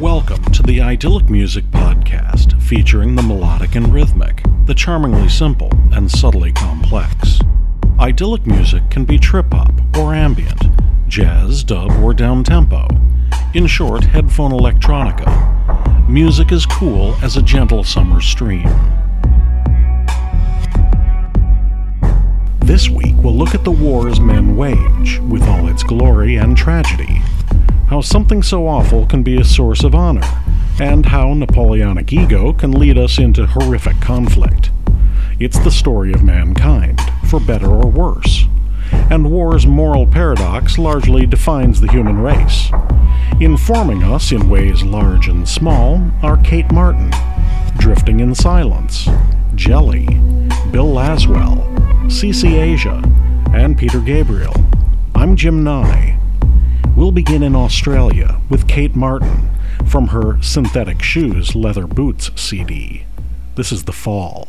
Welcome to the Idyllic Music Podcast, featuring the melodic and rhythmic, the charmingly simple and subtly complex. Idyllic music can be trip hop or ambient, jazz, dub, or down tempo. In short, headphone electronica. Music is cool as a gentle summer stream. This week, we'll look at the wars men wage, with all its glory and tragedy how something so awful can be a source of honor, and how Napoleonic ego can lead us into horrific conflict. It's the story of mankind, for better or worse. And war's moral paradox largely defines the human race. Informing us in ways large and small are Kate Martin, Drifting in Silence, Jelly, Bill Laswell, CC Asia, and Peter Gabriel. I'm Jim Nye. We'll begin in Australia with Kate Martin from her Synthetic Shoes Leather Boots CD. This is The Fall.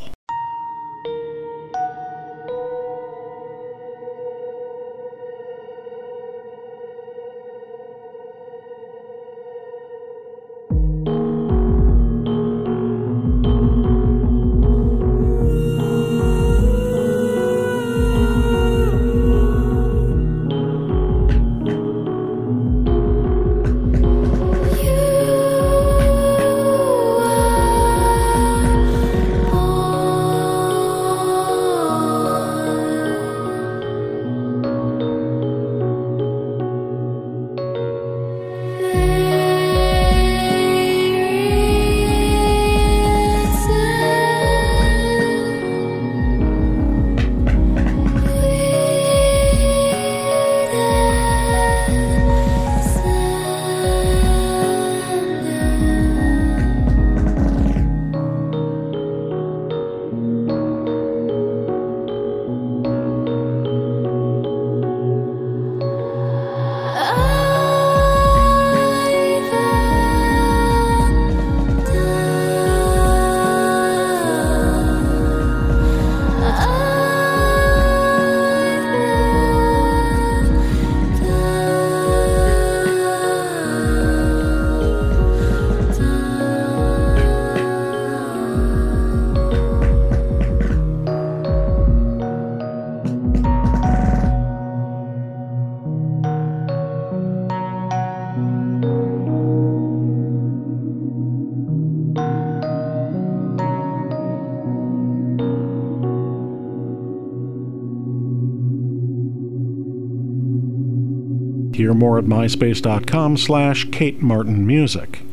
Hear more at myspace.com slash Kate Martin Music.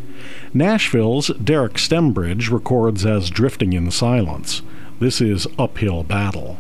Nashville's Derek Stembridge records as Drifting in Silence. This is Uphill Battle.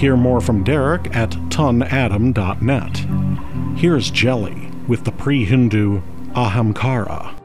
Hear more from Derek at tonadam.net. Here's Jelly with the pre Hindu Ahamkara.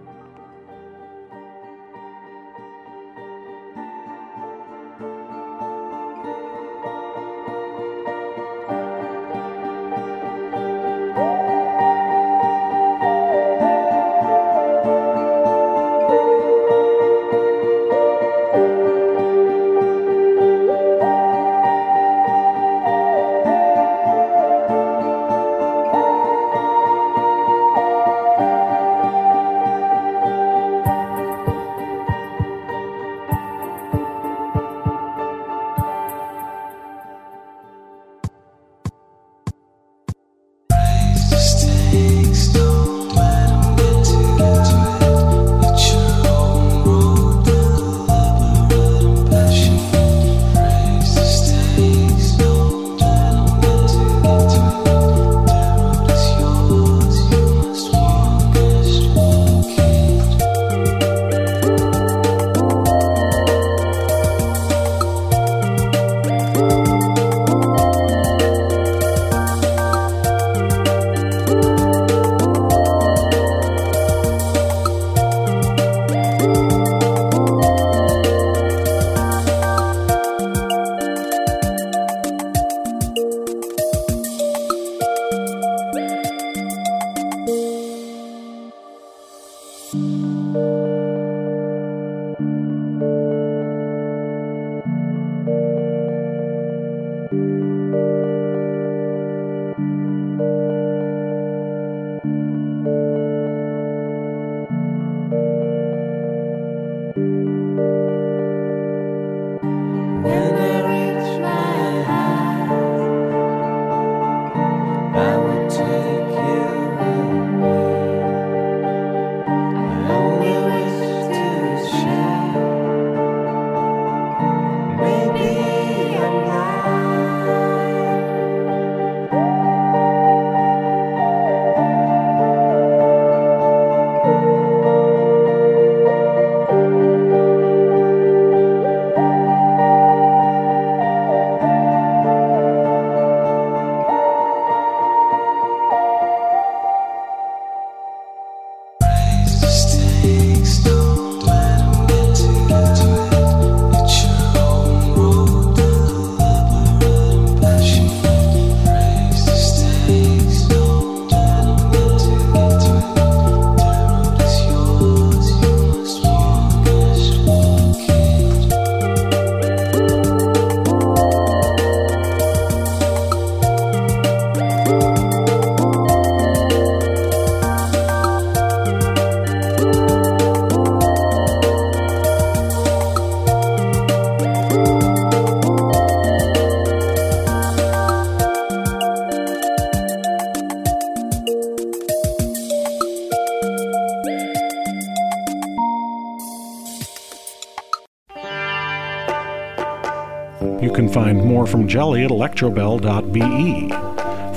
More from Jelly at electrobell.be.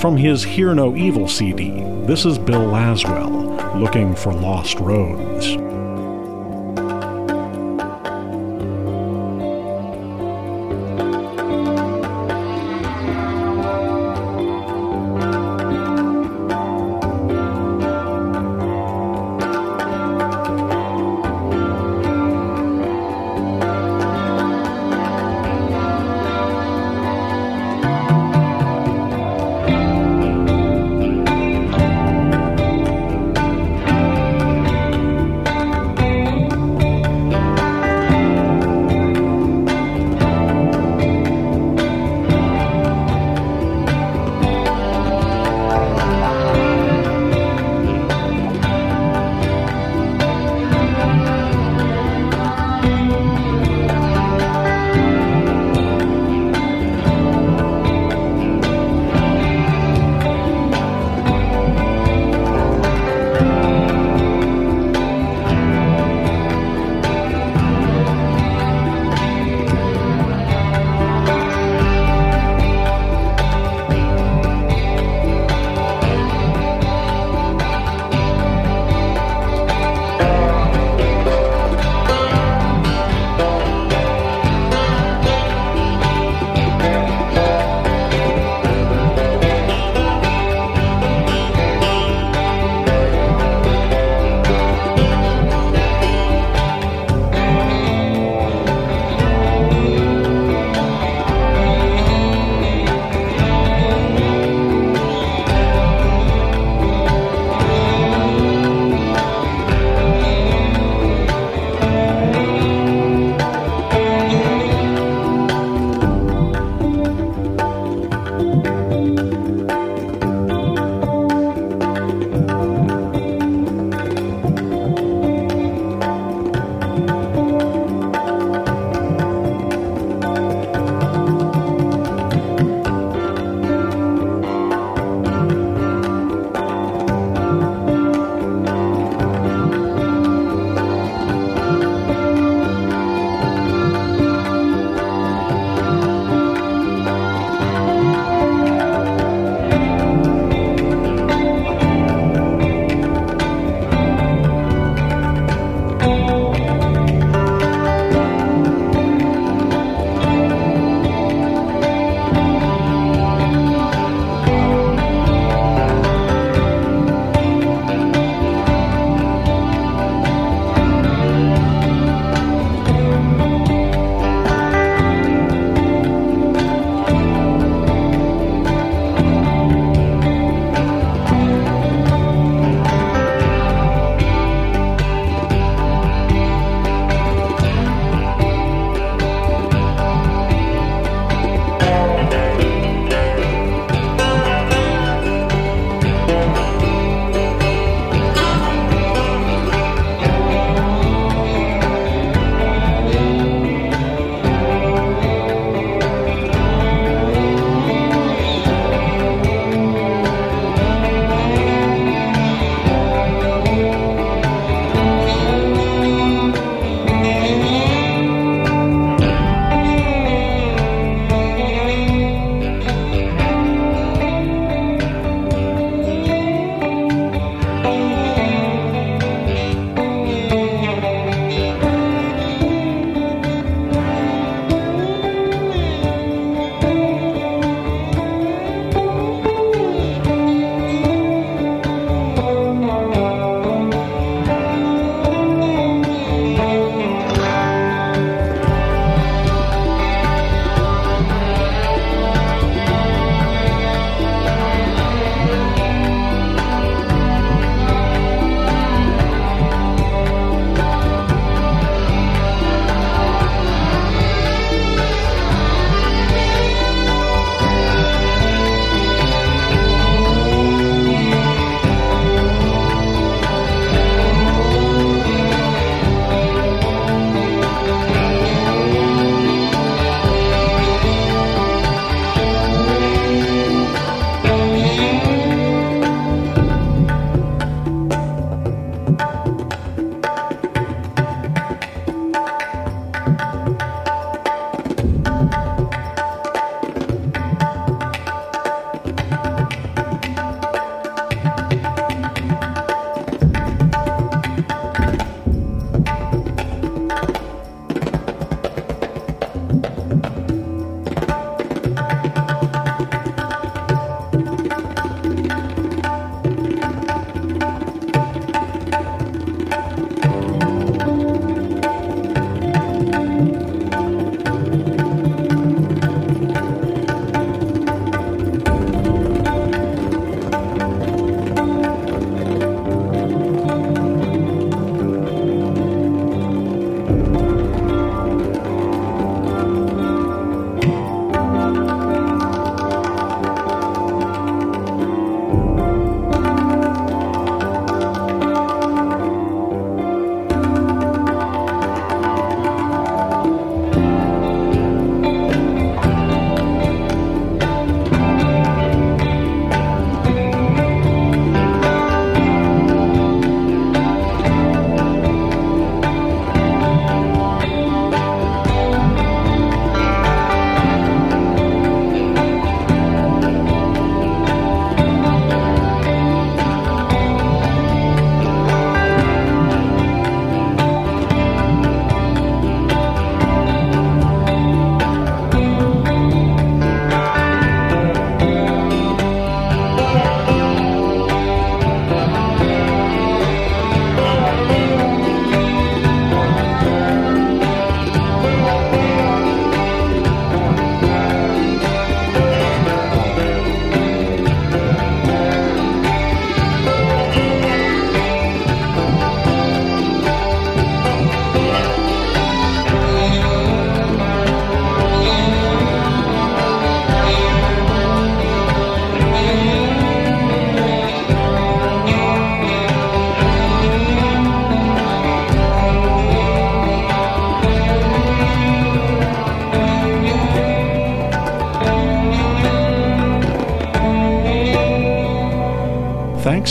From his Hear No Evil CD, this is Bill Laswell, looking for lost roads.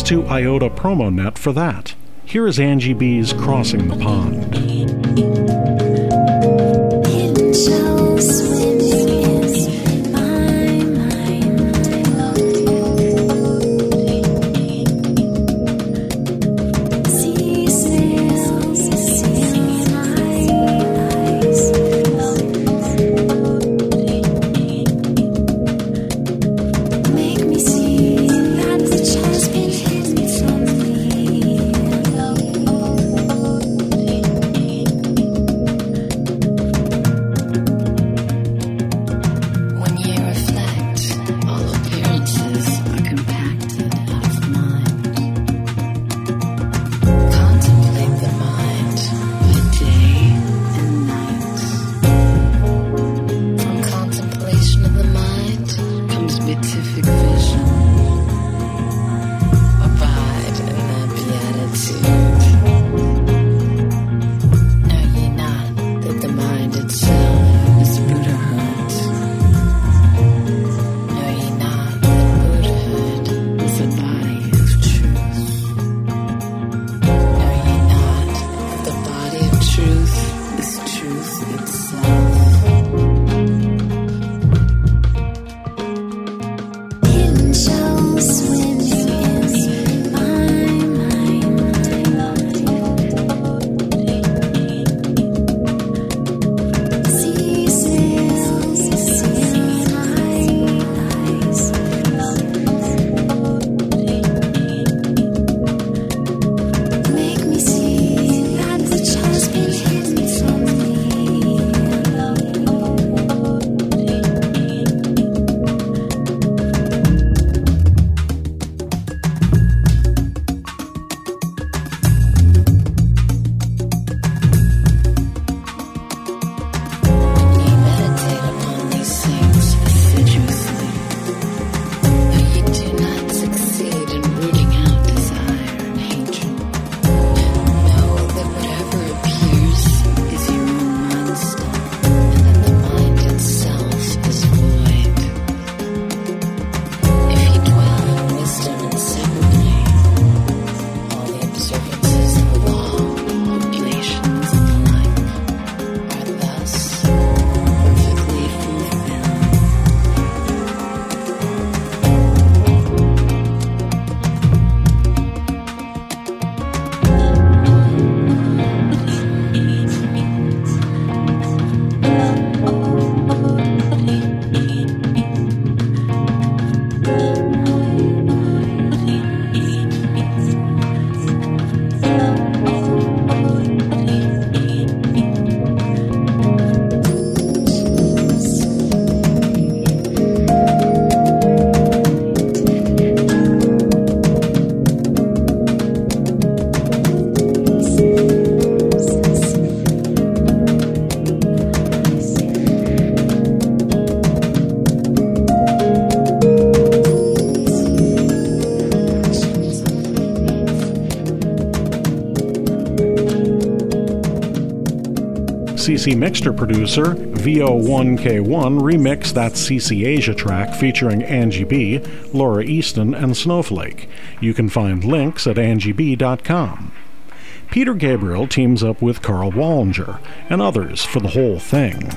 To IOTA PromoNet for that. Here is Angie B's Crossing the Pond. CC Mixter producer VO1K1 remixed that CC Asia track featuring Angie B, Laura Easton, and Snowflake. You can find links at angieb.com. Peter Gabriel teams up with Karl Wallinger and others for the whole thing.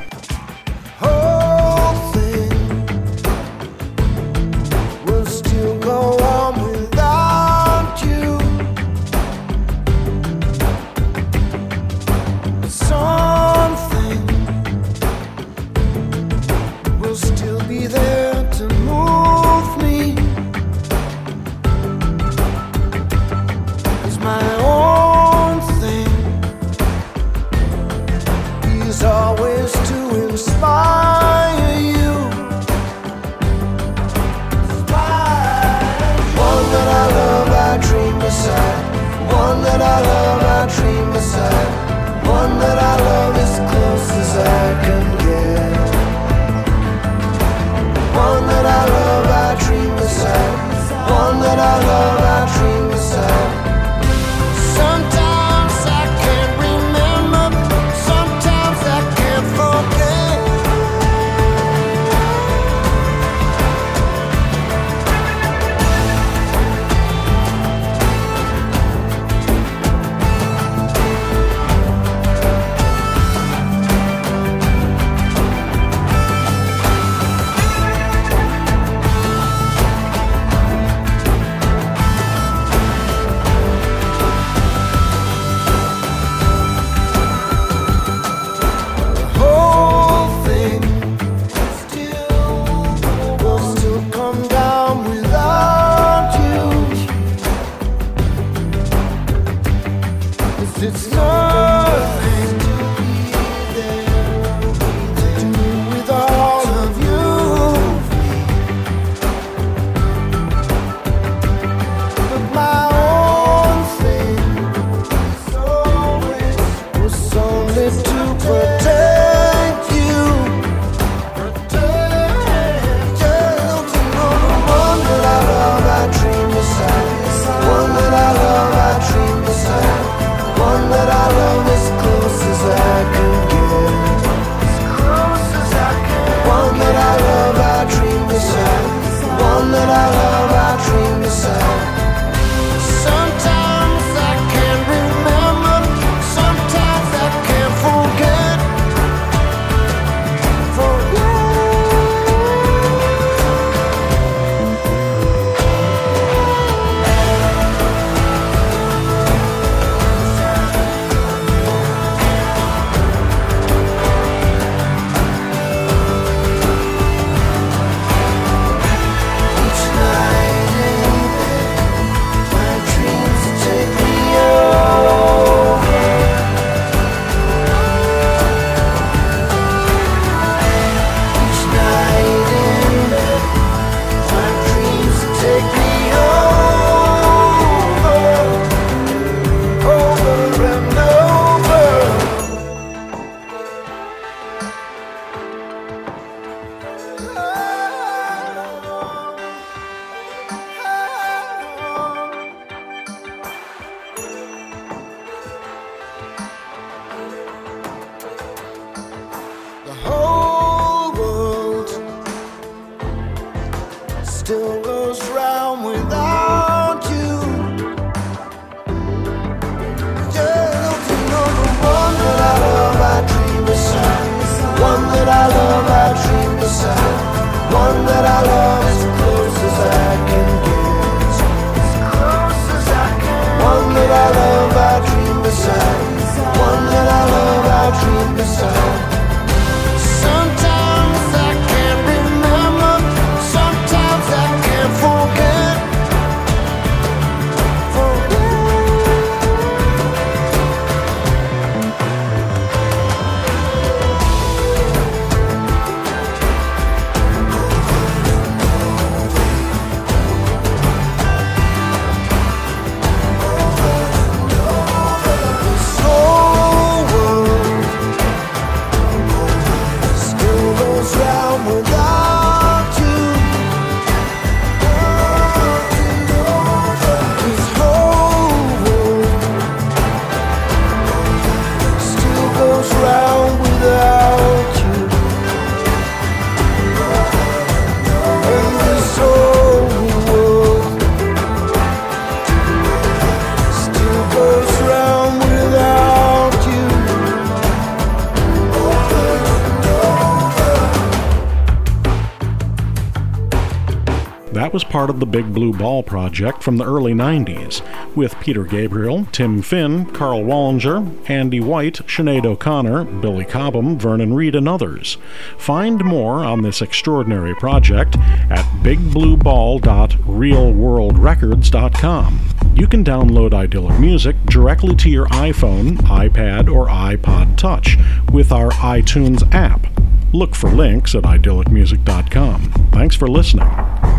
That was part of the Big Blue Ball project from the early 90s, with Peter Gabriel, Tim Finn, Karl Wallinger, Andy White, Sinead O'Connor, Billy Cobham, Vernon Reid, and others. Find more on this extraordinary project at bigblueball.realworldrecords.com. You can download idyllic music directly to your iPhone, iPad, or iPod Touch with our iTunes app. Look for links at idyllicmusic.com. Thanks for listening.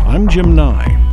I'm Jim Nye.